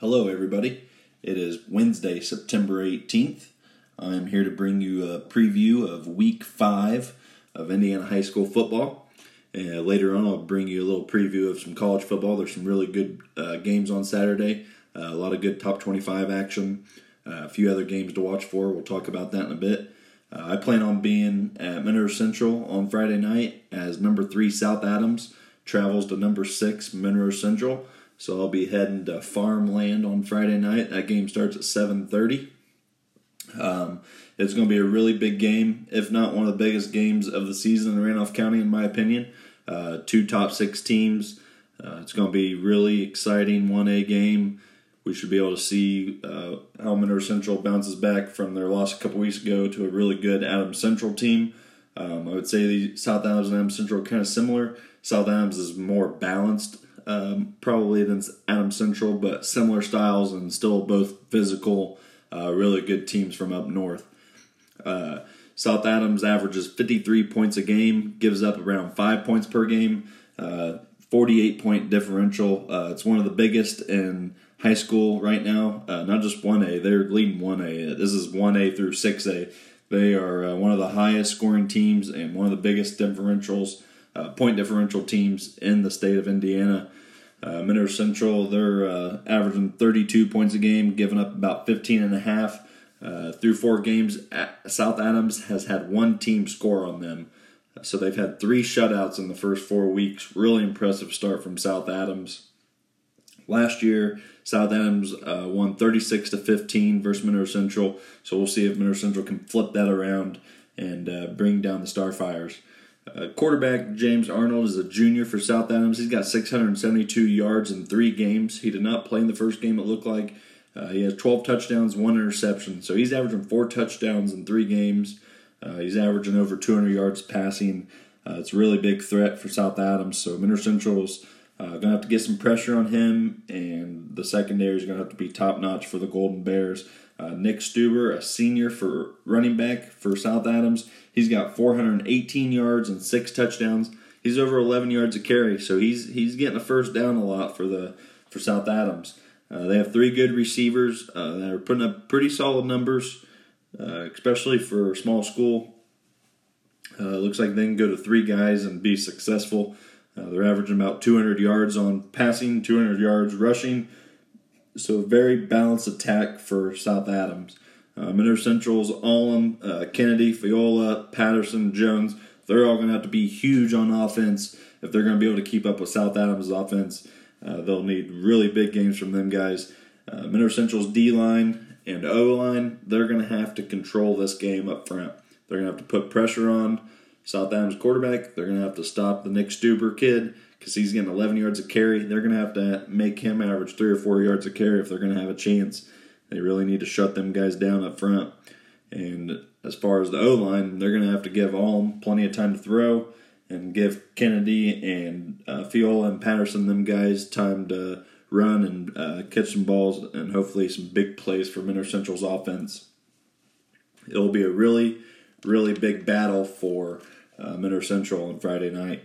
Hello, everybody. It is Wednesday, September 18th. I am here to bring you a preview of week five of Indiana high school football. And later on, I'll bring you a little preview of some college football. There's some really good uh, games on Saturday, uh, a lot of good top 25 action, uh, a few other games to watch for. We'll talk about that in a bit. Uh, I plan on being at Monroe Central on Friday night as number three South Adams travels to number six Monroe Central. So I'll be heading to Farmland on Friday night. That game starts at 7:30. Um, it's going to be a really big game, if not one of the biggest games of the season in Randolph County, in my opinion. Uh, two top six teams. Uh, it's going to be really exciting 1A game. We should be able to see uh, how Monroe Central bounces back from their loss a couple weeks ago to a really good Adams Central team. Um, I would say the South Adams and Adams Central are kind of similar. South Adams is more balanced, um, probably than Adams Central, but similar styles and still both physical, uh, really good teams from up north. Uh, South Adams averages 53 points a game, gives up around five points per game, uh, 48 point differential. Uh, it's one of the biggest in high school right now. Uh, not just 1A, they're leading 1A. This is 1A through 6A. They are uh, one of the highest scoring teams and one of the biggest differentials, uh, point differential teams in the state of Indiana. Uh, Monroe Central, they're uh, averaging 32 points a game, giving up about 15 and a half. Uh, through four games, South Adams has had one team score on them. So they've had three shutouts in the first four weeks. Really impressive start from South Adams. Last year, South Adams uh, won 36 to 15 versus Monroe Central. So we'll see if Monroe Central can flip that around and uh, bring down the Starfires. Uh, quarterback James Arnold is a junior for South Adams. He's got 672 yards in three games. He did not play in the first game, it looked like. Uh, he has 12 touchdowns, one interception. So he's averaging four touchdowns in three games. Uh, he's averaging over 200 yards passing. Uh, it's a really big threat for South Adams. So Monroe Central's uh, going to have to get some pressure on him, and the secondary is going to have to be top notch for the Golden Bears. Uh, Nick Stuber, a senior for running back for South Adams, he's got 418 yards and six touchdowns. He's over 11 yards a carry, so he's he's getting a first down a lot for the for South Adams. Uh, they have three good receivers uh, that are putting up pretty solid numbers, uh, especially for small school. Uh, looks like they can go to three guys and be successful. Uh, they're averaging about 200 yards on passing, 200 yards rushing. So, a very balanced attack for South Adams. Uh, Monroe Central's Allum, uh, Kennedy, Fiola, Patterson, Jones, they're all going to have to be huge on offense if they're going to be able to keep up with South Adams' offense. Uh, they'll need really big games from them guys. Uh, Central's D line and O line, they're going to have to control this game up front. They're going to have to put pressure on South Adams quarterback. They're going to have to stop the Nick Stuber kid because he's getting 11 yards of carry. They're going to have to make him average three or four yards of carry if they're going to have a chance. They really need to shut them guys down up front. And as far as the O line, they're going to have to give all plenty of time to throw and give Kennedy and uh, Fiola and Patterson them guys time to run and uh, catch some balls and hopefully some big plays for Monroe Central's offense. It'll be a really, really big battle for uh, Central on Friday night.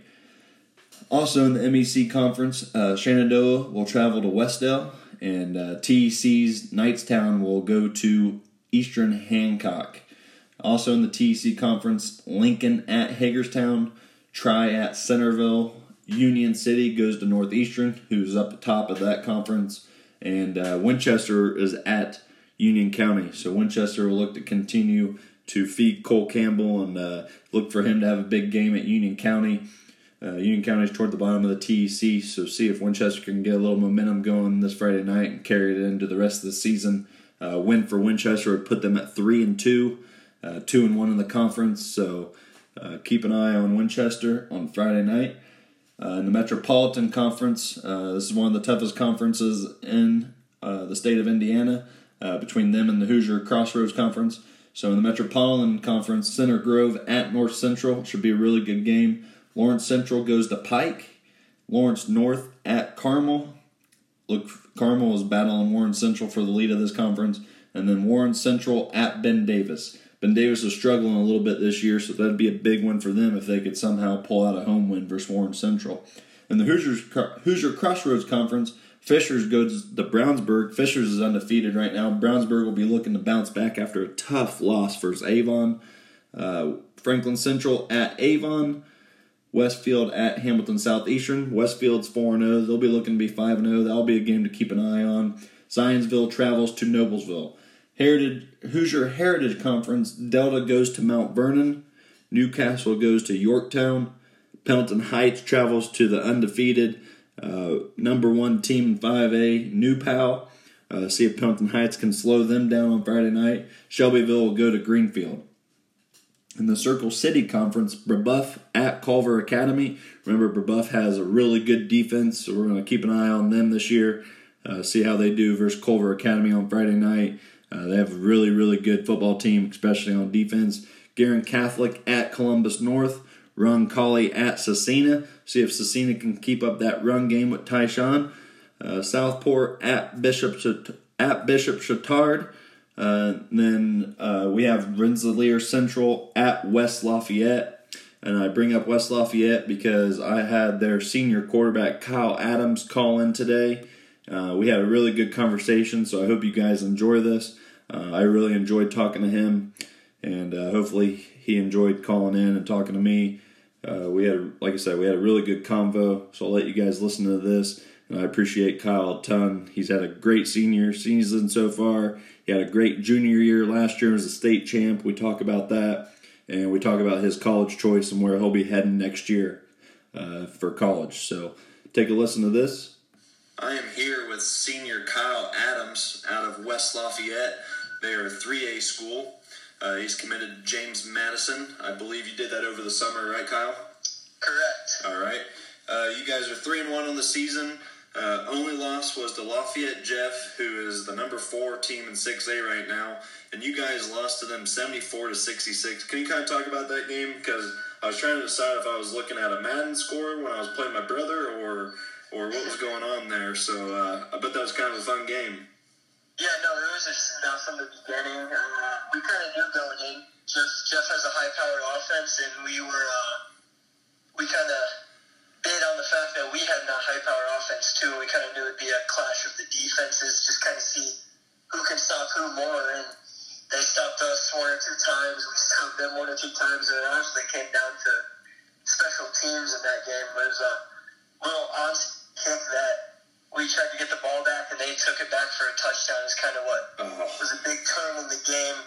Also in the MEC conference, uh, Shenandoah will travel to Westdale, and uh, TEC's Knightstown will go to Eastern Hancock. Also in the TEC conference, Lincoln at Hagerstown, Tri at Centerville, Union City goes to Northeastern, who's up the top of that conference, and uh, Winchester is at Union County. So Winchester will look to continue to feed Cole Campbell and uh, look for him to have a big game at Union County. Uh, Union County is toward the bottom of the TEC, so see if Winchester can get a little momentum going this Friday night and carry it into the rest of the season. Uh, win for Winchester would put them at three and two, uh, two and one in the conference. So uh, keep an eye on Winchester on Friday night. Uh, in the Metropolitan Conference, uh, this is one of the toughest conferences in the state of Indiana. between them and the Hoosier Crossroads Conference. So in the Metropolitan Conference, Center Grove at North Central should be a really good game. Lawrence Central goes to Pike. Lawrence North at Carmel. Look, Carmel is battling Warren Central for the lead of this conference. And then Warren Central at Ben Davis. Ben Davis is struggling a little bit this year, so that'd be a big win for them if they could somehow pull out a home win versus Warren Central. In the Hoosiers, Hoosier Crossroads Conference, Fishers goes to Brownsburg. Fishers is undefeated right now. Brownsburg will be looking to bounce back after a tough loss versus Avon. Uh, Franklin Central at Avon. Westfield at Hamilton Southeastern. Westfield's 4 0. They'll be looking to be 5 0. That'll be a game to keep an eye on. Zionsville travels to Noblesville. Heritage Hoosier Heritage Conference. Delta goes to Mount Vernon. Newcastle goes to Yorktown. Pendleton Heights travels to the undefeated uh, number one team in 5A, New Pal. Uh, see if Pendleton Heights can slow them down on Friday night. Shelbyville will go to Greenfield. In the Circle City Conference, Brebeuf at Culver Academy. Remember, Brebeuf has a really good defense, so we're going to keep an eye on them this year. Uh, see how they do versus Culver Academy on Friday night. Uh, they have a really, really good football team, especially on defense. Guerin Catholic at Columbus North. Roncalli at Scecina. See if Scecina can keep up that run game with Tyshawn. Uh, Southport at Bishop at Bishop Chatard. Uh, then uh, we have Rensselaer Central at West Lafayette. And I bring up West Lafayette because I had their senior quarterback Kyle Adams call in today. Uh, we had a really good conversation, so I hope you guys enjoy this. Uh, I really enjoyed talking to him, and uh, hopefully he enjoyed calling in and talking to me. Uh, we had, like I said, we had a really good convo. So I'll let you guys listen to this. And I appreciate Kyle a ton. He's had a great senior season so far. He had a great junior year last year as a state champ. We talk about that, and we talk about his college choice and where he'll be heading next year uh, for college. So take a listen to this. I am here with senior Kyle Adams out of West Lafayette. They are a 3A school. Uh, he's committed to James Madison. I believe you did that over the summer, right, Kyle? Correct. All right. Uh, you guys are three and one on the season. Uh, only loss was to Lafayette Jeff, who is the number four team in 6A right now, and you guys lost to them 74 to 66. Can you kind of talk about that game? Because I was trying to decide if I was looking at a Madden score when I was playing my brother, or or what was going on there. So uh, I bet that was kind of a fun game. Yeah, no, it was a shootout from the beginning. Uh, we kind of knew going in. Just Jeff has a high-powered offense, and we were uh, we kind of bid on the fact that we had not high-powered offense too. We kind of knew it'd be a clash of the defenses, just kind of see who can stop who more. And they stopped us one or two times. We stopped them one or two times, and it honestly came down to special teams in that game. It was a little on kick that we tried to get the ball back and they took it back for a touchdown. Is kind of what uh-huh. was a big turn in the game.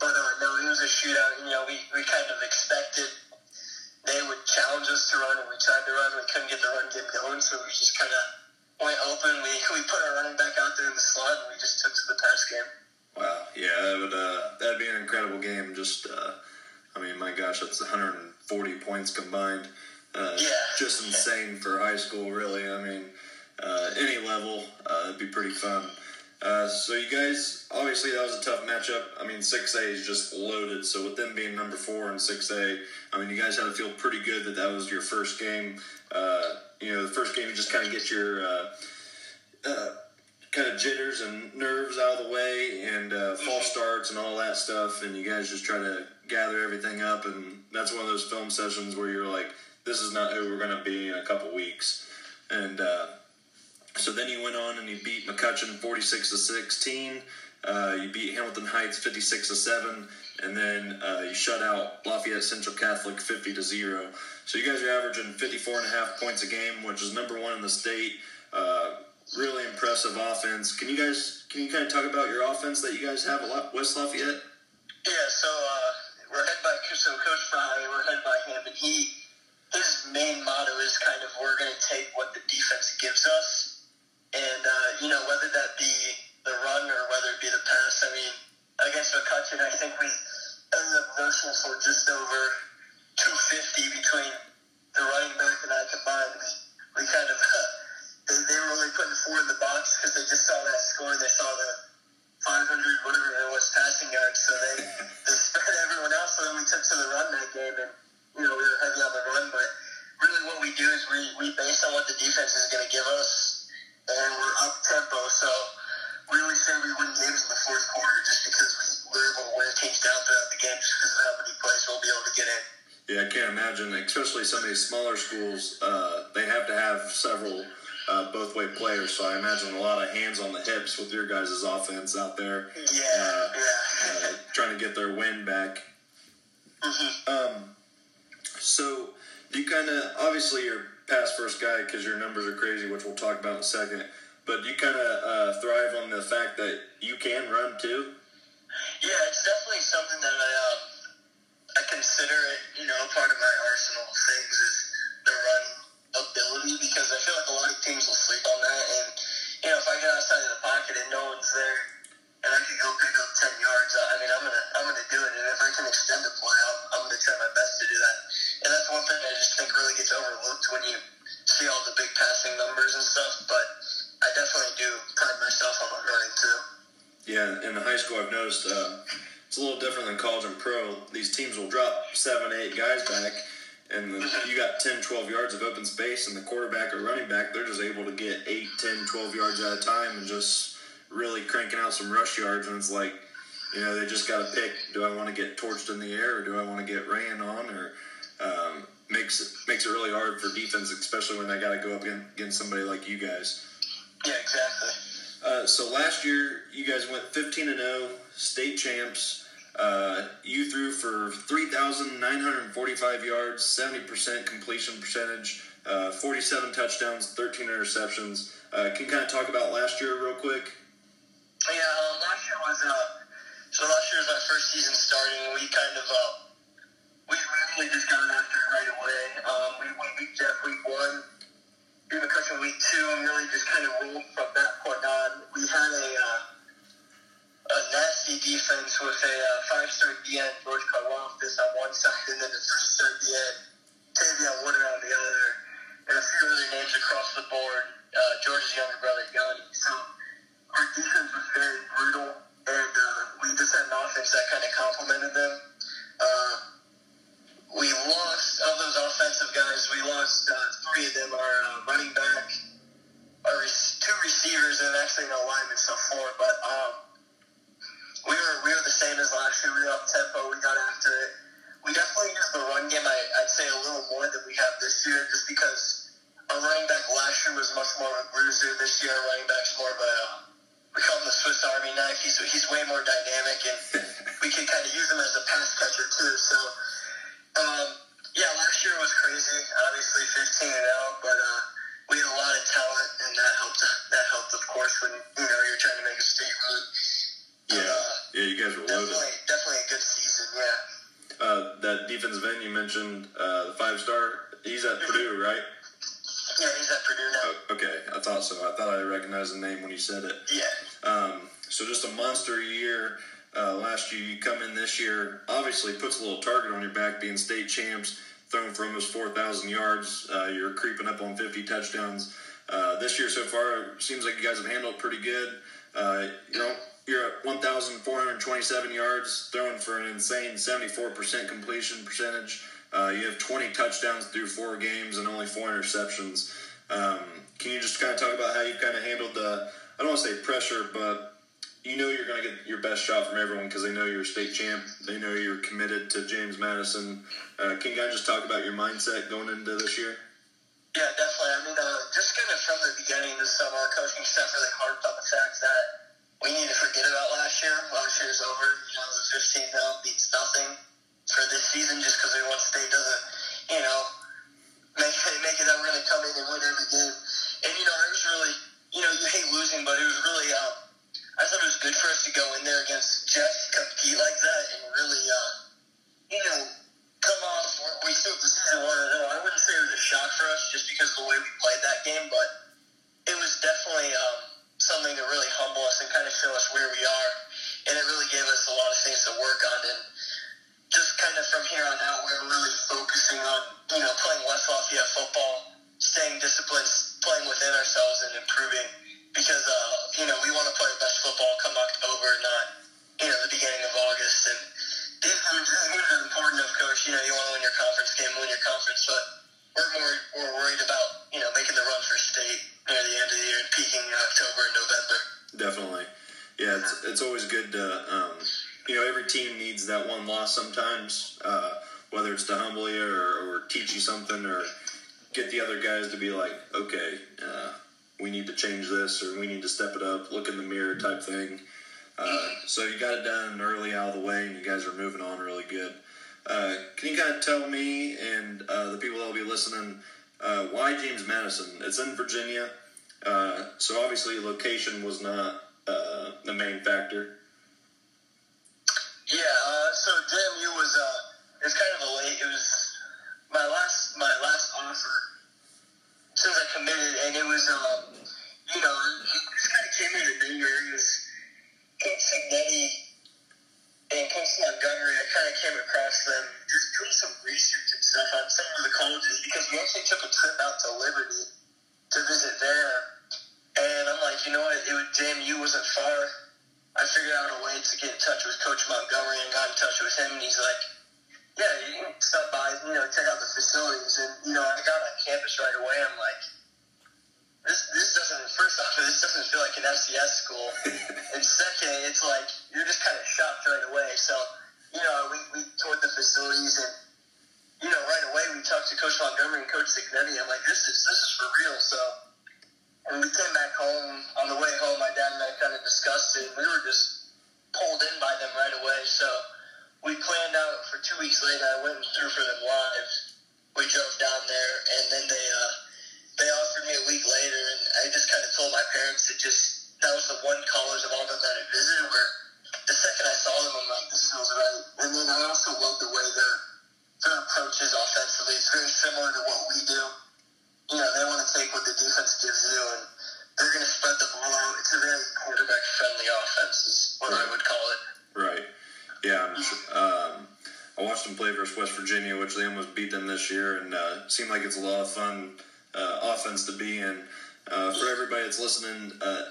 But uh, no, it was a shootout. And you know, we, we kind of expected they would challenge us to run, and we tried to run. We couldn't get the run game going, so we just kind of went open. We we put our running back out there in the slot, and we just took to the pass game. Wow, yeah, that would uh, that'd be an incredible game. Just, uh, I mean, my gosh, that's 140 points combined. Uh, yeah, just insane for high school, really. I mean, uh, any level. Uh, it'd be pretty fun. Uh, so you guys, obviously that was a tough matchup. I mean, 6A is just loaded. So with them being number four and 6A, I mean, you guys had to feel pretty good that that was your first game. Uh, you know, the first game you just kind of get your uh, uh, kind of jitters and nerves out of the way and uh, false starts and all that stuff. And you guys just try to gather everything up. And that's one of those film sessions where you're like, this is not who we're going to be in a couple weeks. And, so then you went on and you beat McCutcheon 46 to 16. Uh, you beat Hamilton Heights 56 to 7. And then uh, you shut out Lafayette Central Catholic 50 to 0. So you guys are averaging 54 and a half points a game, which is number one in the state. Uh, really impressive offense. Can you guys can you kind of talk about your offense that you guys have at West Lafayette? Yeah, so uh, we're head by so Coach Fry, we're head by him, and he his main motto is kind of we're going to take what the defense gives us and, uh, you know, whether that be the run or whether it be the pass, I mean, against McCutcheon, I think we ended up rushing for just over 250 between the running back and I combined. We, we kind of, uh, they, they were only putting four in the box because they just saw that score. They saw the 500, especially some of these smaller schools, uh, they have to have several uh, both way players, so I imagine a lot of hands on the hips with your guys' offense out there. Yeah, Uh, yeah. uh, trying to get their win back. hmm Um, so you kind of obviously you're pass first guy because your numbers are crazy, which we'll talk about in a second. But you kind of uh, thrive on the fact that you can run too. Yeah, it's definitely something that I um, I consider it, you know, part of my arsenal there, and I can go pick up ten yards, I mean, I'm gonna I'm gonna do it. And if I can extend the play, I'm, I'm gonna try my best to do that. And that's one thing I just think really gets overlooked when you see all the big passing numbers and stuff. But I definitely do pride myself on my running too. Yeah, in the high school, I've noticed uh, it's a little different than college and pro. These teams will drop seven, eight guys back, and the, you got 10, 12 yards of open space, and the quarterback or running back, they're just able to get 8, 10, 12 yards at a time and just really cranking out some rush yards. And it's like, you know, they just got to pick do I want to get torched in the air or do I want to get ran on? Or um, makes, it, makes it really hard for defense, especially when they got to go up against, against somebody like you guys. Yeah, exactly. Uh, so last year, you guys went 15 and 0, state champs. Uh, you threw for 3,945 yards, 70% completion percentage, uh, 47 touchdowns, 13 interceptions. Uh, can you kind of talk about last year real quick? Yeah, um, last year was uh, so last year was my first season starting. We kind of uh, we really just got after it right away. Um, we, we beat Jeff week one, beat McCutcheon week two, and really just kind of rolled from that point on. We had a uh, a nasty defense with a uh, five star DN George Karlaftis on one side, and then the three star DN Tavion Woodard on the other, defensive end you mentioned, uh, the five star, he's at Purdue, right? Yeah, he's at Purdue now. Oh, okay, I thought so. I thought I recognized the name when you said it. Yeah. Um, so just a monster year. Uh, last year, you come in this year. Obviously, puts a little target on your back, being state champs, throwing for almost four thousand yards. Uh, you're creeping up on fifty touchdowns. Uh, this year so far, seems like you guys have handled pretty good. Uh, you know, you're at one thousand four hundred twenty-seven yards, throwing for an insane seventy-four percent completion percentage. Uh, you have 20 touchdowns through four games and only four interceptions. Um, can you just kind of talk about how you kind of handled the, I don't want to say pressure, but you know you're going to get your best shot from everyone because they know you're a state champ. They know you're committed to James Madison. Uh, can you guys just talk about your mindset going into this year? Yeah, definitely. I mean, uh, just kind of from the beginning this summer, coaching staff really harped on the fact that we need to forget about last year. Last year's over. You know, the 15 0 beats nothing for this season just because we want state doesn't, you know, make, make it that we're going to come in and win every game. And, you know, it was really, you know, you hate losing, but it was really, um, I thought it was good for us to go in there against Jeff, compete like that, and really, uh, you know, come off. We took the season one and zero. I wouldn't say it was a shock for us just because of the way we played that game, but it was definitely um, something to really humble us and kind of show us where we are, and it really gave us a lot of things to work on. And just kind of from here on out, we're really focusing on you know playing West Lafayette football, staying disciplined, playing within ourselves, and improving because uh, you know we want to play guys to be like, okay, uh, we need to change this or we need to step it up, look in the mirror type thing. Uh, so you got it done early out of the way, and you guys are moving on really good. Uh, can you kind of tell me and uh, the people that will be listening uh, why James Madison? It's in Virginia, uh, so obviously location was not the main factor. Yeah, so JMU was it was kind of a late. It was my last my last offer since I committed, and it was um, you know, it just kind of came in a new year. It was Coach Cignetti and Coach Montgomery. I kind of came across them just doing some research and stuff on some of the colleges because we actually took a trip out to Liberty to visit there, and I'm like, you know what? It was JMU wasn't far. I figured out a way to get in touch with Coach Montgomery and got in touch with him, and he's like, "Yeah, you can stop by, you know, check out the facilities." And you know, I got on campus right away. I'm like, "This, this doesn't. First off, this doesn't feel like an FCS school, and second, it's like you're just kind of shocked right away." So, you know, we we toured the facilities, and you know, right away we talked to Coach Montgomery and Coach Cignetti. I'm like, "This is this is for real." So. When we came back home, on the way home, my dad and I kind of discussed it. And we were just pulled in by them right away. So we planned out for two weeks later. I went through for them live. We drove down there, and then they uh, they offered me a week later, and I just kind of told my parents that just that was the one college of all of them that I visited where the second I saw them, I'm like, this feels right. And then I also love the way their their approach is offensively. It's very similar to what we do you know, they want to take what the defense gives you and they're going to spread the ball out. It's a very quarterback friendly offense, is what I would call it. Right. Yeah. Um, I watched them play West Virginia, which they almost beat them this year, and uh, seemed like it's a lot of fun uh, offense to be in. Uh, for everybody that's listening, uh,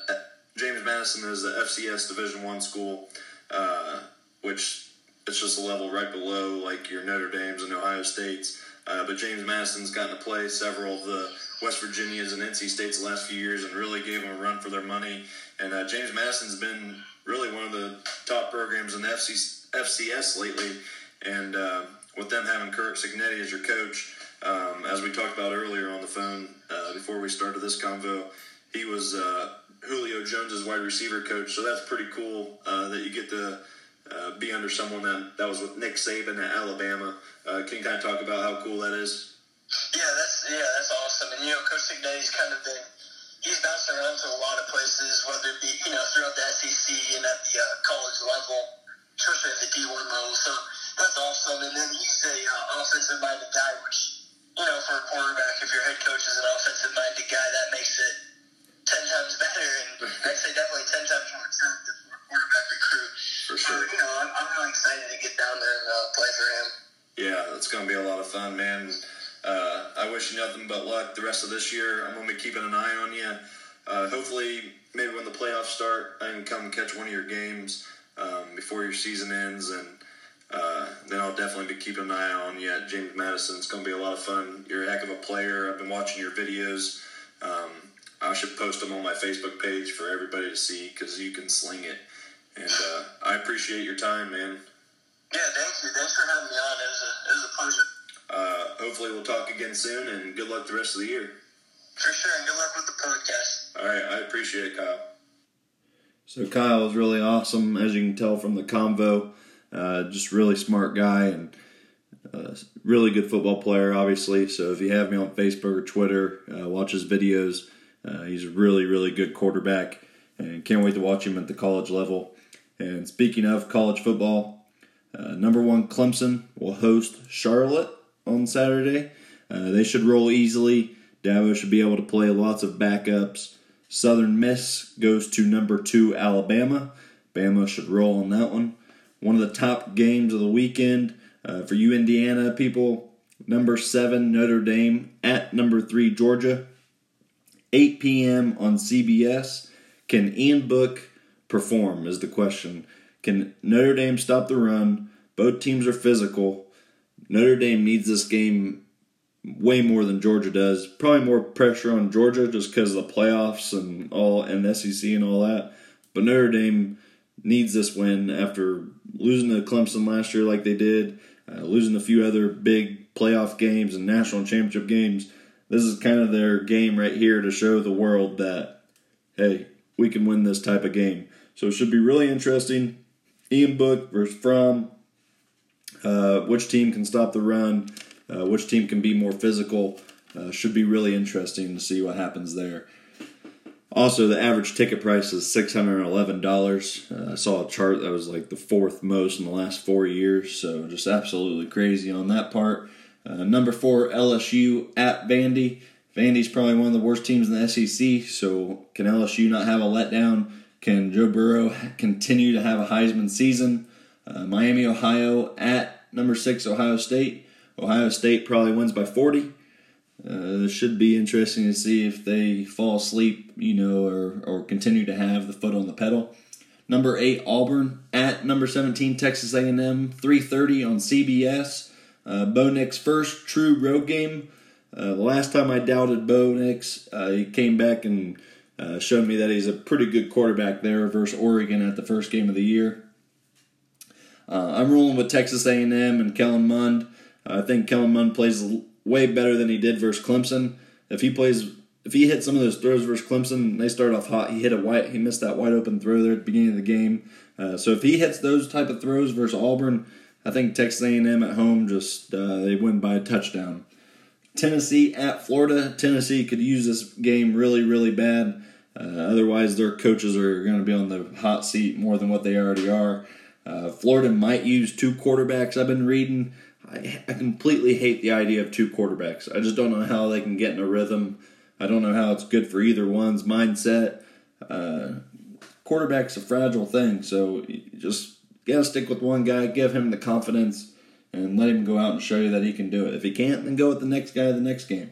James Madison is the FCS Division One school, uh, which it's just a level right below like your Notre Dame's and Ohio State's. Uh, but James Madison's gotten to play several of the West Virginias and NC States the last few years and really gave them a run for their money. And uh, James Madison's been really one of the top programs in the FC, FCS lately. And uh, with them having Curt Cignetti as your coach, um, as we talked about earlier on the phone uh, before we started this convo, he was uh, Julio Jones's wide receiver coach. So that's pretty cool uh, that you get to uh, be under someone that, that was with Nick Saban at Alabama. Uh, can you kind of talk about how cool that is? Yeah, that's yeah, that's awesome. And you know, Coach Cignetti's kind of been he's bounced around to a lot of places, whether it be you know throughout the SEC and at the uh, college level, especially at the D one level. So that's awesome. And then he's a uh, offensive minded guy, which you know for a quarterback, if your head coach is an offensive minded guy, that makes it ten times better, and I'd say definitely ten times more attractive for a quarterback recruit. For So sure. you know, I'm, I'm really excited to get down there and uh, play for him. Yeah, it's going to be a lot of fun, man. Uh, I wish you nothing but luck the rest of this year. I'm going to be keeping an eye on you. Uh, hopefully, maybe when the playoffs start, I can come catch one of your games um, before your season ends, and then I'll definitely be keeping an eye on you James Madison. It's going to be a lot of fun. You're a heck of a player. I've been watching your videos. Um, I should post them on my Facebook page for everybody to see because you can sling it. And uh, I appreciate your time, man. Yeah, thank you. Thanks for having me on. It was a, it was a pleasure. Uh, hopefully, we'll talk again soon, and good luck the rest of the year. For sure, and good luck with the podcast. All right, I appreciate it, Kyle. So Kyle is really awesome, as you can tell from the convo. Uh, just really smart guy and uh, really good football player, obviously. So if you have me on Facebook or Twitter, uh, watch his videos. Uh, he's a really, really good quarterback, and can't wait to watch him at the college level. And speaking of college football, uh, number one Clemson will host Charlotte on Saturday. They should roll easily. Dabo should be able to play lots of backups. Southern Miss goes to number two Alabama. Bama should roll on that one. One of the top games of the weekend uh, for you Indiana people. Number seven Notre Dame at number three Georgia. 8 p.m. on CBS. Can Ian Book perform? Is the question. Can Notre Dame stop the run? Both teams are physical. Notre Dame needs this game way more than Georgia does. Probably more pressure on Georgia just because of the playoffs and all and SEC and all that. But Notre Dame needs this win after losing to Clemson last year like they did, uh, losing a few other big playoff games and national championship games. this is kind of their game right here to show the world that, hey, we can win this type of game. So it should be really interesting. Ian Book versus Fromm. Uh, which team can stop the run? Uh, which team can be more physical? Uh, should be really interesting to see what happens there. Also, the average ticket price is six hundred eleven dollars. Uh, I saw a chart that was like the fourth most in the last four years, so just absolutely crazy on that part. Uh, number four, LSU at Vandy. Vandy's probably one of the worst teams in the SEC, so can LSU not have a letdown? Can Joe Burrow continue to have a Heisman season? Uh, Miami, Ohio at number six, Ohio State. Ohio State probably wins by 40. Uh, should be interesting to see if they fall asleep, you know, or, or continue to have the foot on the pedal. Number eight, Auburn at number 17, Texas A&M, 3:30 on CBS. Uh, Bo Nix' first true road game. Uh, the last time I doubted Bo Nix, uh, he came back and uh, showed me that he's a pretty good quarterback there versus Oregon at the first game of the year. Uh, I'm rolling with Texas A&M and Kellen Mond. I think Kellen Mond plays way better than he did versus Clemson. If he plays, if he hits some of those throws versus Clemson, they start off hot. He hit a white, he missed that wide open throw there at the beginning of the game. Uh, so if he hits those type of throws versus Auburn, I think Texas A&M at home just uh, they win by a touchdown. Tennessee at Florida. Tennessee could use this game really, really bad. Uh, otherwise, their coaches are going to be on the hot seat more than what they already are. Uh, Florida might use two quarterbacks. I've been reading. I, I completely hate the idea of two quarterbacks. I just don't know how they can get in a rhythm. I don't know how it's good for either one's mindset. Uh, quarterback's a fragile thing, so you just gotta stick with one guy, give him the confidence, and let him go out and show you that he can do it. If he can't, then go with the next guy the next game.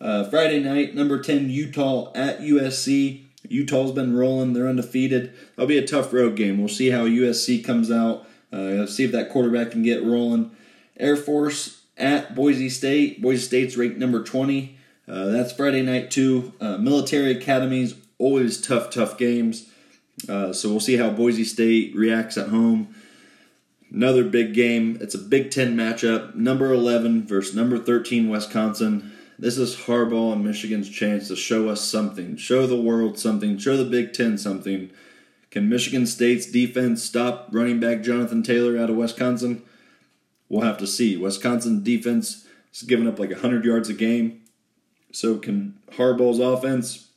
Uh, Friday night, number 10, Utah at USC. Utah's been rolling. They're undefeated. That'll be a tough road game. We'll see how USC comes out. Uh, see if that quarterback can get rolling. Air Force at Boise State. Boise State's ranked number 20. Uh, that's Friday night, too. Uh, military academies, always tough, tough games. Uh, so we'll see how Boise State reacts at home. Another big game. It's a Big Ten matchup. Number 11 versus number 13 Wisconsin. This is Harbaugh and Michigan's chance to show us something, show the world something, show the Big Ten something. Can Michigan State's defense stop running back Jonathan Taylor out of Wisconsin? We'll have to see. Wisconsin defense is giving up like 100 yards a game. So can Harbaugh's offense,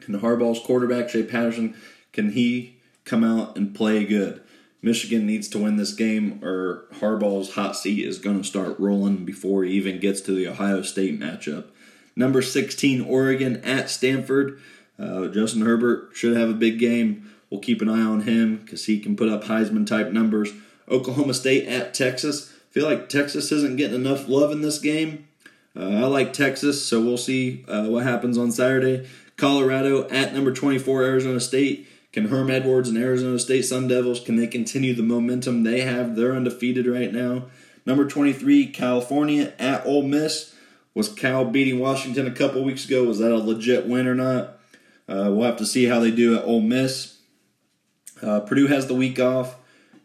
can Harbaugh's quarterback, Shea Patterson, can he come out and play good? Michigan needs to win this game, or Harbaugh's hot seat is going to start rolling before he even gets to the Ohio State matchup. Number 16, Oregon at Stanford. Uh, Justin Herbert should have a big game. We'll keep an eye on him because he can put up Heisman type numbers. Oklahoma State at Texas. feel like Texas isn't getting enough love in this game. Uh, I like Texas, so we'll see uh, what happens on Saturday. Colorado at number 24, Arizona State. Can Herm Edwards and Arizona State Sun Devils can they continue the momentum they have? They're undefeated right now. Number 23, California at Ole Miss. Was Cal beating Washington a couple weeks ago? Was that a legit win or not? Uh, we'll have to see how they do at Ole Miss. Uh, Purdue has the week off.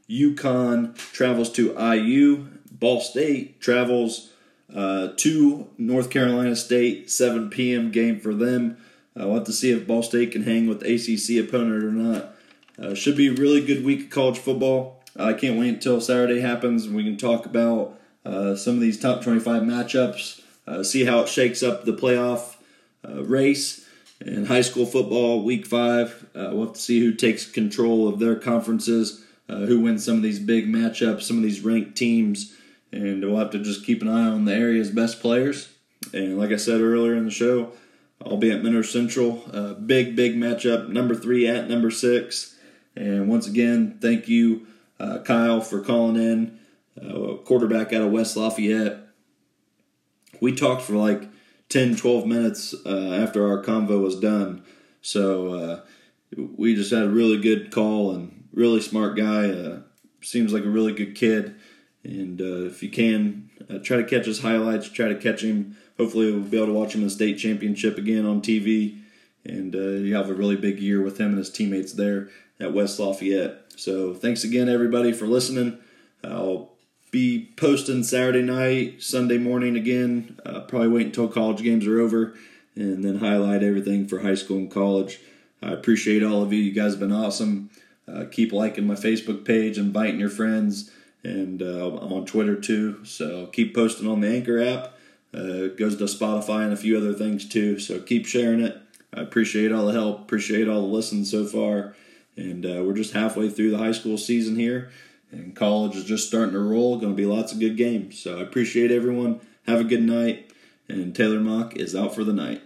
UConn travels to IU. Ball State travels uh, to North Carolina State. 7 p.m. game for them. Uh, we'll to see if Ball State can hang with ACC opponent or not. Uh, should be a really good week of college football. I can't wait until Saturday happens and we can talk about uh, some of these top 25 matchups, uh, see how it shakes up the playoff uh, race. In high school football, week five, we'll have to see who takes control of their conferences, who wins some of these big matchups, some of these ranked teams, and we'll have to just keep an eye on the area's best players. And like I said earlier in the show, I'll be at Monroe Central. Uh, big, big matchup. Number three at number six. And once again, thank you, uh, Kyle, for calling in. Uh, quarterback out of West Lafayette. We talked for like 10, 12 minutes uh, after our convo was done. So uh, we just had a really good call and really smart guy. Uh, seems like a really good kid. And if you can, try to catch his highlights, try to catch him hopefully we'll be able to watch him in the state championship again on TV. And uh, you have a really big year with him and his teammates there at West Lafayette. So thanks again, everybody, for listening. I'll be posting Saturday night, Sunday morning again. Uh, probably wait until college games are over and then highlight everything for high school and college. I appreciate all of you. You guys have been awesome. Uh, keep liking my Facebook page, inviting your friends, and uh, I'm on Twitter too. So keep posting on the Anchor app. Uh, it goes to Spotify and a few other things too. So keep sharing it. I appreciate all the help. Appreciate all the listens so far. And uh, we're just halfway through the high school season here, and college is just starting to roll. Going to be lots of good games. So I appreciate everyone. Have a good night. And Taylor Mock is out for the night.